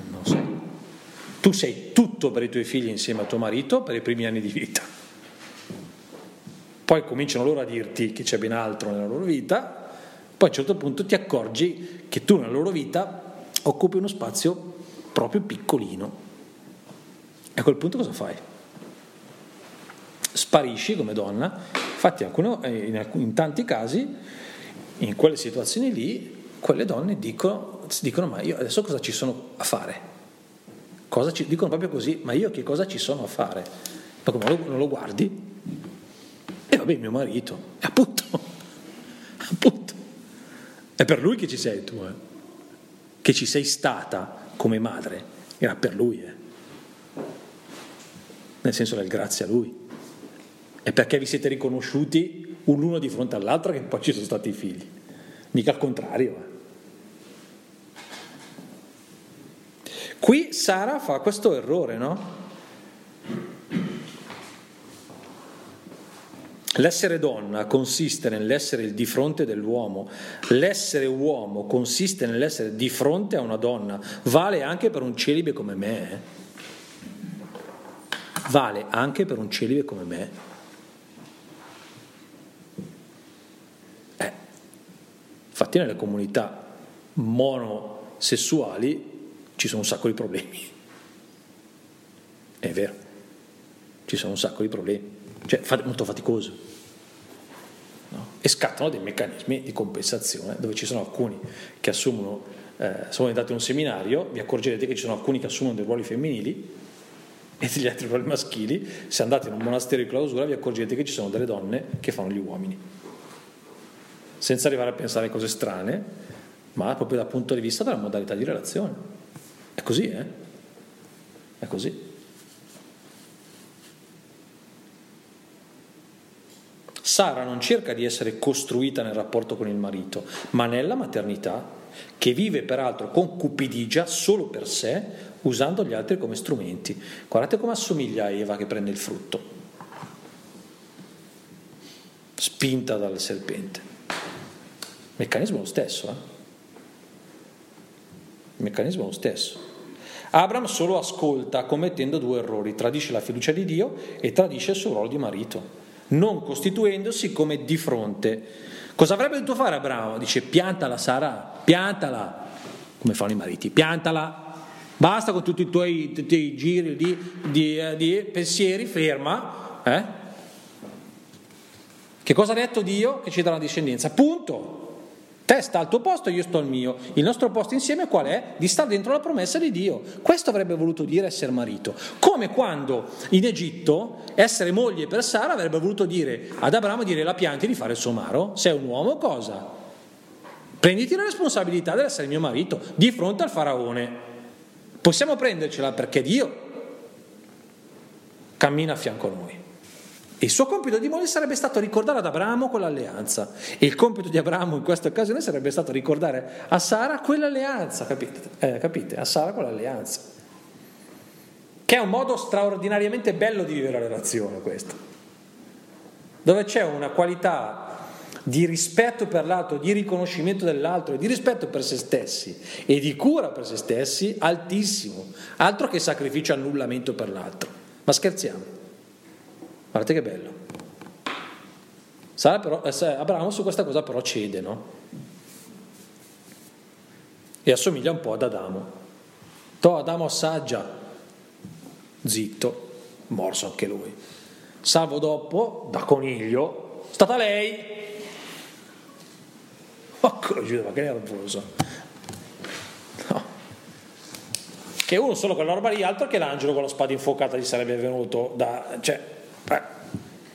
Non sei. Tu sei tutto per i tuoi figli insieme a tuo marito per i primi anni di vita. Poi cominciano loro a dirti che c'è ben altro nella loro vita poi a un certo punto ti accorgi che tu nella loro vita occupi uno spazio proprio piccolino. E a quel punto cosa fai? Sparisci come donna, infatti in, in tanti casi, in quelle situazioni lì, quelle donne dicono, dicono ma io adesso cosa ci sono a fare? Ci, dicono proprio così, ma io che cosa ci sono a fare? Ma come non lo guardi? Vabbè, mio marito, appunto, appunto. È per lui che ci sei tu, eh? che ci sei stata come madre, era per lui, eh? nel senso del grazie a lui. È perché vi siete riconosciuti l'uno di fronte all'altro che poi ci sono stati i figli, mica al contrario. Eh? Qui Sara fa questo errore, no? L'essere donna consiste nell'essere il di fronte dell'uomo, l'essere uomo consiste nell'essere di fronte a una donna, vale anche per un celibe come me. Eh. Vale anche per un celibe come me. Eh. Infatti nelle comunità monosessuali ci sono un sacco di problemi. È vero, ci sono un sacco di problemi cioè molto faticoso. No? E scattano dei meccanismi di compensazione dove ci sono alcuni che assumono, eh, se voi andate a un seminario vi accorgerete che ci sono alcuni che assumono dei ruoli femminili e degli altri ruoli maschili, se andate in un monastero di clausura vi accorgerete che ci sono delle donne che fanno gli uomini, senza arrivare a pensare cose strane, ma proprio dal punto di vista della modalità di relazione. È così, eh? È così. Sara non cerca di essere costruita nel rapporto con il marito, ma nella maternità, che vive peraltro con cupidigia solo per sé, usando gli altri come strumenti. Guardate come assomiglia a Eva che prende il frutto, spinta dal serpente. Meccanismo lo stesso, eh? Meccanismo lo stesso. Abram solo ascolta commettendo due errori, tradisce la fiducia di Dio e tradisce il suo ruolo di marito non costituendosi come di fronte. Cosa avrebbe dovuto fare Abramo? Dice piantala Sara, piantala, come fanno i mariti, piantala, basta con tutti i tuoi, tutti i giri di, di, eh, di pensieri, ferma. Eh? Che cosa ha detto Dio? Che ci dà la discendenza, punto. Te sta al tuo posto, io sto al mio. Il nostro posto insieme qual è? Di stare dentro la promessa di Dio. Questo avrebbe voluto dire essere marito. Come quando in Egitto essere moglie per Sara avrebbe voluto dire ad Abramo dire la pianti di fare il somaro. Sei un uomo cosa? Prenditi la responsabilità dell'essere mio marito di fronte al faraone. Possiamo prendercela perché Dio cammina a fianco a noi. Il suo compito di moglie sarebbe stato ricordare ad Abramo quell'alleanza. E il compito di Abramo in questa occasione sarebbe stato ricordare a Sara quell'alleanza, capite? Eh, capite? A Sara quell'alleanza. Che è un modo straordinariamente bello di vivere la relazione questo. Dove c'è una qualità di rispetto per l'altro, di riconoscimento dell'altro, di rispetto per se stessi e di cura per se stessi altissimo, altro che sacrificio annullamento per l'altro. Ma scherziamo. Guardate che bello. Sara però, eh, Abramo su questa cosa però cede, no? E assomiglia un po' ad Adamo. To Adamo assaggia, zitto, morso anche lui. Salvo dopo, da coniglio, stata lei. Oh, ma che nervoso. No. Che uno solo con la roba lì, altro che l'angelo con la spada infuocata gli sarebbe venuto da... Cioè,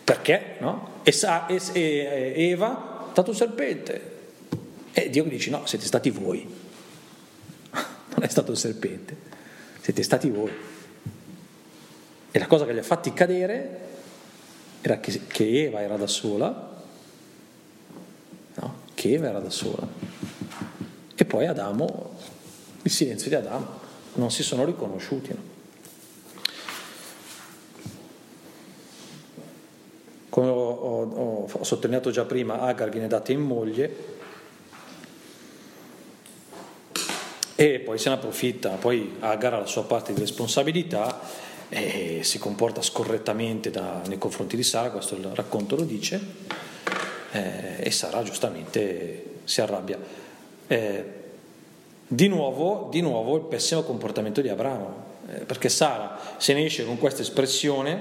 perché? No? E, sa, e, e Eva, è stato un serpente. E Dio dice no, siete stati voi. Non è stato il serpente, siete stati voi. E la cosa che li ha fatti cadere era che, che Eva era da sola, no? che Eva era da sola. E poi Adamo, il silenzio di Adamo, non si sono riconosciuti. No? Come ho, ho, ho sottolineato già prima, Agar viene data in moglie e poi se ne approfitta, poi Agar ha la sua parte di responsabilità e si comporta scorrettamente da, nei confronti di Sara, questo il racconto lo dice, eh, e Sara giustamente si arrabbia. Eh, di, nuovo, di nuovo il pessimo comportamento di Abramo, eh, perché Sara se ne esce con questa espressione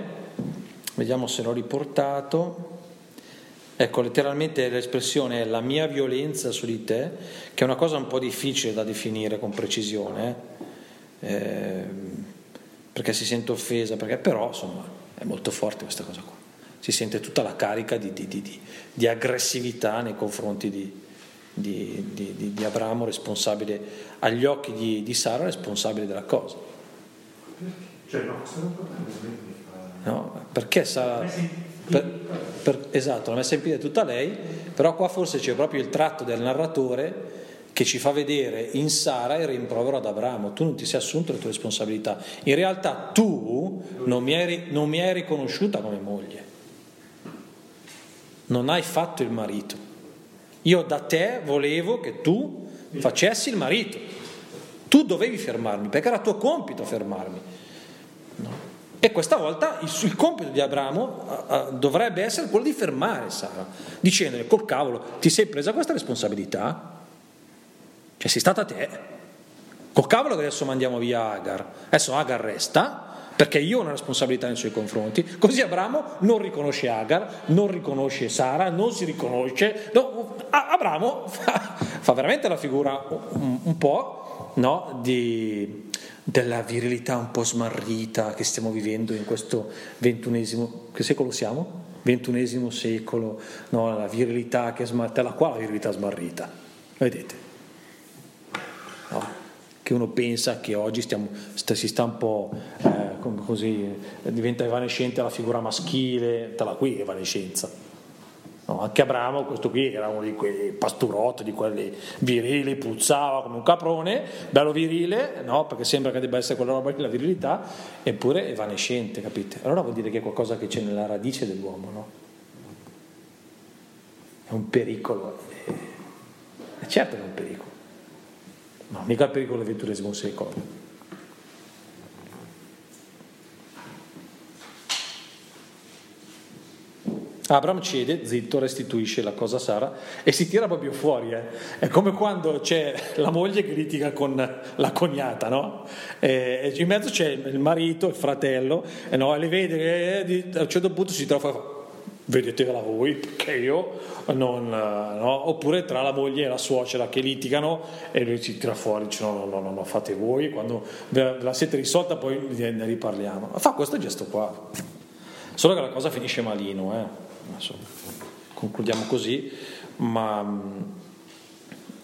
Vediamo se l'ho riportato. Ecco, letteralmente l'espressione è la mia violenza su di te, che è una cosa un po' difficile da definire con precisione, eh, perché si sente offesa, perché, però insomma è molto forte questa cosa qua. Si sente tutta la carica di, di, di, di aggressività nei confronti di, Abramo, responsabile agli occhi di, Sara, responsabile della cosa. Cioè, no, questo non potrebbe No? Perché sarà... Per, per, esatto, l'ha messa in piedi tutta lei, però qua forse c'è proprio il tratto del narratore che ci fa vedere in Sara il rimprovero ad Abramo, tu non ti sei assunto le tue responsabilità, in realtà tu non mi hai, non mi hai riconosciuta come moglie, non hai fatto il marito, io da te volevo che tu facessi il marito, tu dovevi fermarmi, perché era tuo compito fermarmi. E questa volta il, il compito di Abramo uh, uh, dovrebbe essere quello di fermare Sara, dicendole col cavolo, ti sei presa questa responsabilità? Cioè sei stata te. Col cavolo che adesso mandiamo via Agar. Adesso Agar resta perché io ho una responsabilità nei suoi confronti. Così Abramo non riconosce Agar, non riconosce Sara, non si riconosce. No, Abramo fa, fa, veramente la figura un, un po' no, di della virilità un po' smarrita che stiamo vivendo in questo ventunesimo, che secolo siamo? Ventunesimo secolo, no, la virilità che è smarrita, la qua la virilità smarrita, vedete? No, che uno pensa che oggi stiamo, si sta un po' eh, così, diventa evanescente la figura maschile, da qui evanescenza anche Abramo, questo qui era uno di quei pasturotti, di quelli virili, puzzava come un caprone, bello virile, no? perché sembra che debba essere quella roba lì, la virilità, eppure evanescente, capite? Allora vuol dire che è qualcosa che c'è nella radice dell'uomo, no? È un pericolo. E certo che è un pericolo. No, mica il pericolo del XXI secolo. Abram cede, zitto, restituisce la cosa a Sara e si tira proprio fuori. Eh. È come quando c'è la moglie che litiga con la cognata, no? E in mezzo c'è il marito, il fratello, e, no, le vede e a un certo punto si trova vedetela voi perché io non no? oppure tra la moglie e la suocera che litigano e lui si tira fuori dice no no no, no fate voi quando la siete risolta poi ne riparliamo fa questo gesto qua solo che la cosa finisce malino eh Adesso concludiamo così, ma mm,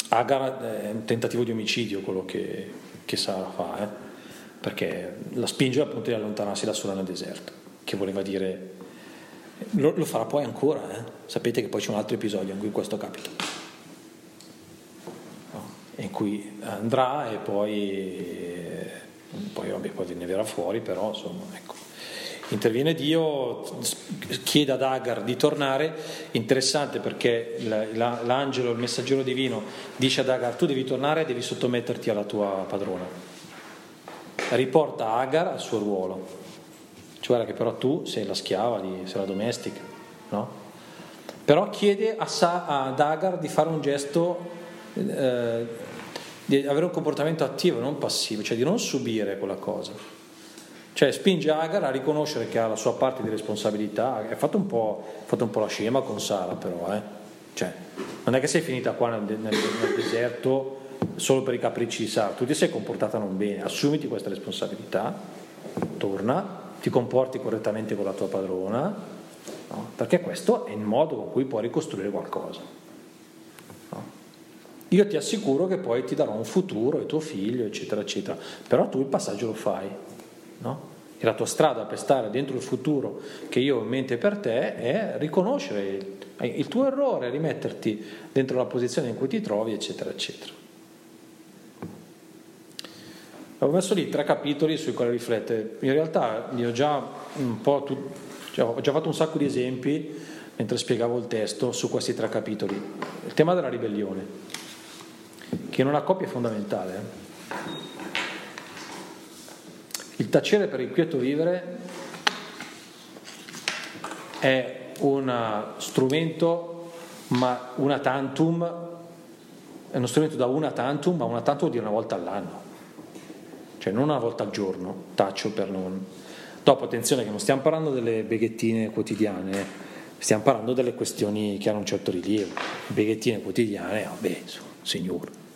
Agar è un tentativo di omicidio quello che, che Sara fa, eh? perché la spinge appunto ad allontanarsi da sola nel deserto. che voleva dire, lo, lo farà poi ancora, eh? sapete che poi c'è un altro episodio in cui questo capita, in cui andrà e poi, poi, vabbè, poi ne verrà fuori, però insomma, ecco. Interviene Dio, chiede ad Agar di tornare, interessante perché l'angelo, il messaggero divino dice ad Agar tu devi tornare e devi sottometterti alla tua padrona. Riporta Agar al suo ruolo, cioè che però tu sei la schiava, sei la domestica, no? Però chiede Sa, ad Agar di fare un gesto, eh, di avere un comportamento attivo, non passivo, cioè di non subire quella cosa. Cioè spinge Agar a riconoscere che ha la sua parte di responsabilità, ha fatto un po', fatto un po la scema con Sara però, eh? cioè, non è che sei finita qua nel, nel, nel deserto solo per i capricci di Sara, tu ti sei comportata non bene, assumiti questa responsabilità, torna, ti comporti correttamente con la tua padrona, no? perché questo è il modo con cui puoi ricostruire qualcosa. Io ti assicuro che poi ti darò un futuro e tuo figlio, eccetera, eccetera, però tu il passaggio lo fai. No? E la tua strada per stare dentro il futuro che io ho in mente per te è riconoscere il, il tuo errore, rimetterti dentro la posizione in cui ti trovi, eccetera, eccetera. Avevo messo lì tre capitoli sui quali riflettere. In realtà li ho già un po' tu, cioè, ho già fatto un sacco di esempi mentre spiegavo il testo su questi tre capitoli. Il tema della ribellione, che in una coppia è fondamentale. Il tacere per il quieto vivere è un strumento, ma una tantum, è uno strumento da una tantum, ma una tantum dire una volta all'anno, cioè non una volta al giorno, taccio per non... Dopo attenzione che non stiamo parlando delle beghettine quotidiane, stiamo parlando delle questioni che hanno un certo rilievo. Beghettine quotidiane, vabbè, signore, no?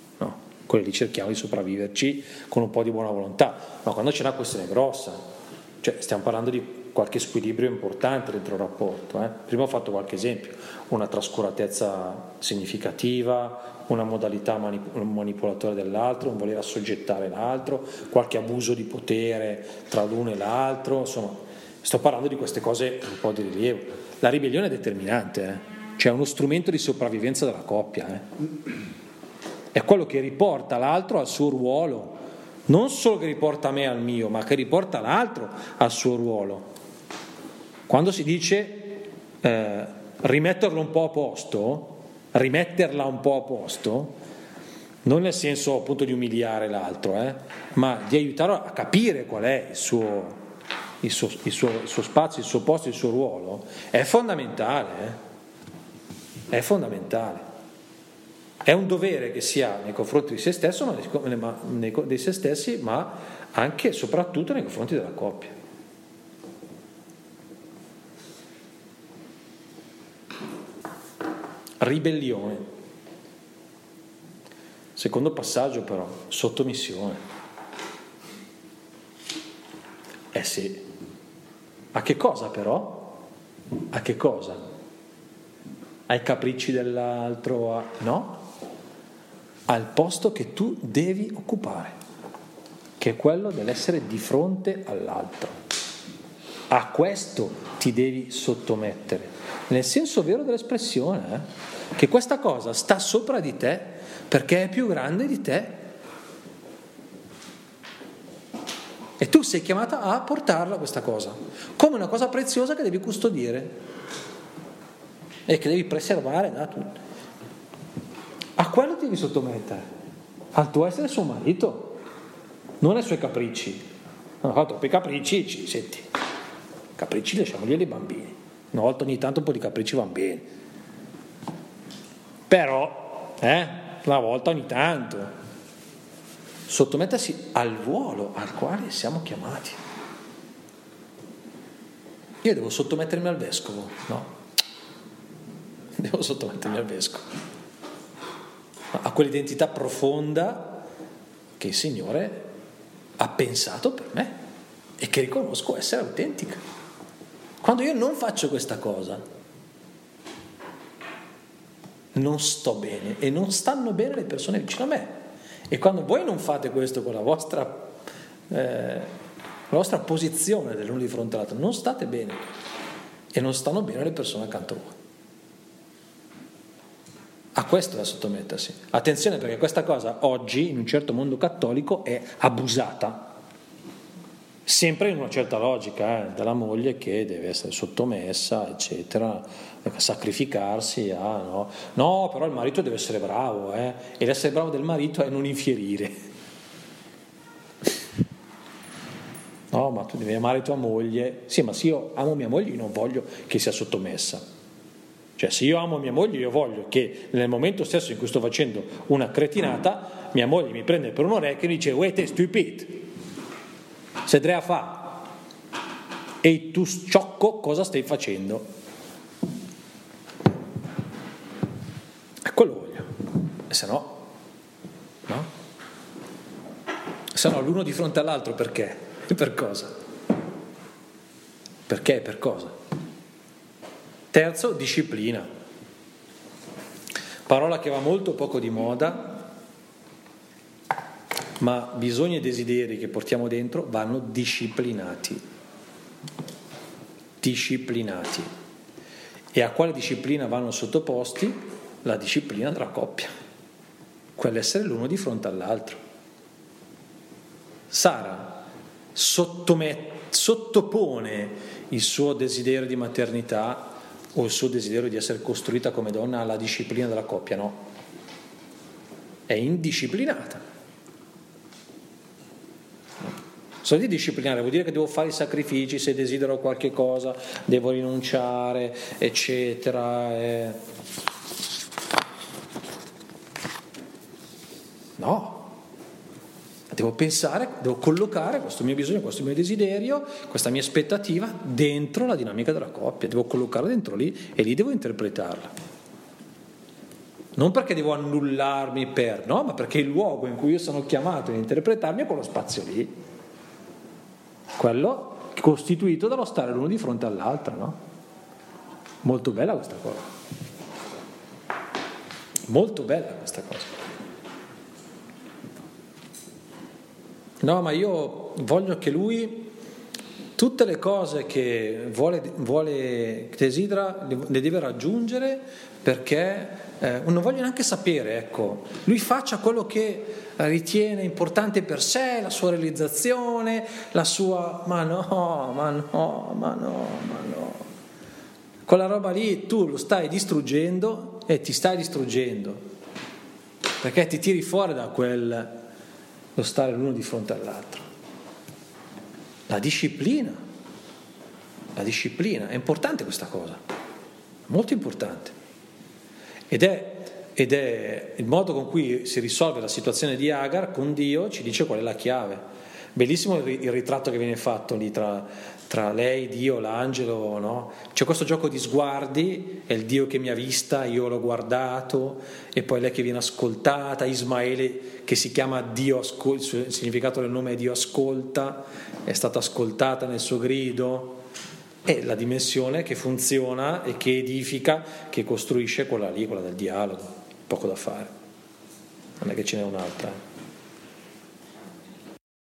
Quelle lì cerchiamo di sopravviverci con un po' di buona volontà, ma quando c'è una questione grossa, cioè stiamo parlando di qualche squilibrio importante dentro il rapporto. Eh? Prima ho fatto qualche esempio, una trascuratezza significativa, una modalità manip- manipolatore dell'altro, un voler assoggettare l'altro, qualche abuso di potere tra l'uno e l'altro, insomma, sto parlando di queste cose un po' di rilievo. La ribellione è determinante, eh? cioè è uno strumento di sopravvivenza della coppia. Eh? È quello che riporta l'altro al suo ruolo, non solo che riporta me al mio, ma che riporta l'altro al suo ruolo. Quando si dice eh, rimetterlo un po' a posto, rimetterla un po' a posto, non nel senso appunto di umiliare l'altro, eh, ma di aiutarlo a capire qual è il suo, il suo, il suo, il suo spazio, il suo posto, il suo ruolo, è fondamentale. Eh? È fondamentale. È un dovere che si ha nei confronti di se stesso, ma nei, di se stessi, ma anche e soprattutto nei confronti della coppia. Ribellione. Secondo passaggio però, sottomissione. Eh sì. A che cosa però? A che cosa? Ai capricci dell'altro? No? Al posto che tu devi occupare, che è quello dell'essere di fronte all'altro. A questo ti devi sottomettere, nel senso vero dell'espressione, eh? che questa cosa sta sopra di te perché è più grande di te. E tu sei chiamata a portarla questa cosa, come una cosa preziosa che devi custodire e che devi preservare da tutti. A quello devi sottomettere, al tuo essere suo marito, non ai suoi capricci. Non ha troppi capricci, ci, senti, capricci lasciamogli ai bambini. Una volta ogni tanto un po' di capricci va bene. Però, eh, una volta ogni tanto, sottomettersi al ruolo al quale siamo chiamati. Io devo sottomettermi al vescovo, no? Devo sottomettermi al vescovo a quell'identità profonda che il Signore ha pensato per me e che riconosco essere autentica. Quando io non faccio questa cosa, non sto bene e non stanno bene le persone vicino a me. E quando voi non fate questo con la vostra, eh, la vostra posizione dell'uno di fronte all'altro, non state bene e non stanno bene le persone accanto a voi. A questo da sottomettersi. Attenzione perché questa cosa oggi in un certo mondo cattolico è abusata sempre in una certa logica eh, della moglie che deve essere sottomessa, eccetera, sacrificarsi a no, no però il marito deve essere bravo, eh, e l'essere bravo del marito è non infierire. No, ma tu devi amare tua moglie. Sì, ma se io amo mia moglie, io non voglio che sia sottomessa. Cioè, se io amo mia moglie, io voglio che nel momento stesso in cui sto facendo una cretinata, mia moglie mi prende per un orecchio e mi dice, uè te stupid, se Sedrea fa. E tu sciocco cosa stai facendo? E quello voglio. E se no, no? Se no l'uno di fronte all'altro perché? E per cosa? Perché e per cosa? Terzo, disciplina. Parola che va molto poco di moda, ma bisogni e desideri che portiamo dentro vanno disciplinati. Disciplinati. E a quale disciplina vanno sottoposti? La disciplina della coppia, quell'essere l'uno di fronte all'altro. Sara sottomet- sottopone il suo desiderio di maternità o il suo desiderio di essere costruita come donna alla disciplina della coppia, no. È indisciplinata. Sono di disciplinare, vuol dire che devo fare i sacrifici se desidero qualche cosa, devo rinunciare, eccetera. Eh. No, devo pensare, devo collocare questo mio bisogno, questo mio desiderio, questa mia aspettativa dentro la dinamica della coppia, devo collocarla dentro lì e lì devo interpretarla. Non perché devo annullarmi per, no, ma perché il luogo in cui io sono chiamato a interpretarmi è quello spazio lì quello costituito dallo stare l'uno di fronte all'altro, no? Molto bella questa cosa. Molto bella questa cosa. No, ma io voglio che lui tutte le cose che vuole, vuole desidera le deve raggiungere perché eh, non voglio neanche sapere, ecco, lui faccia quello che ritiene importante per sé, la sua realizzazione, la sua... ma no, ma no, ma no, ma no. Quella roba lì tu lo stai distruggendo e ti stai distruggendo, perché ti tiri fuori da quel lo stare l'uno di fronte all'altro. La disciplina, la disciplina, è importante questa cosa, molto importante. Ed è ed è il modo con cui si risolve la situazione di Agar con Dio ci dice qual è la chiave. Bellissimo il ritratto che viene fatto lì tra, tra lei, Dio, l'angelo, no? C'è questo gioco di sguardi, è il Dio che mi ha vista, io l'ho guardato, e poi lei che viene ascoltata, Ismaele che si chiama Dio, ascolta, il significato del nome è Dio ascolta, è stata ascoltata nel suo grido, è la dimensione che funziona e che edifica, che costruisce quella lì, quella del dialogo poco da fare, non è che ce n'è un'altra.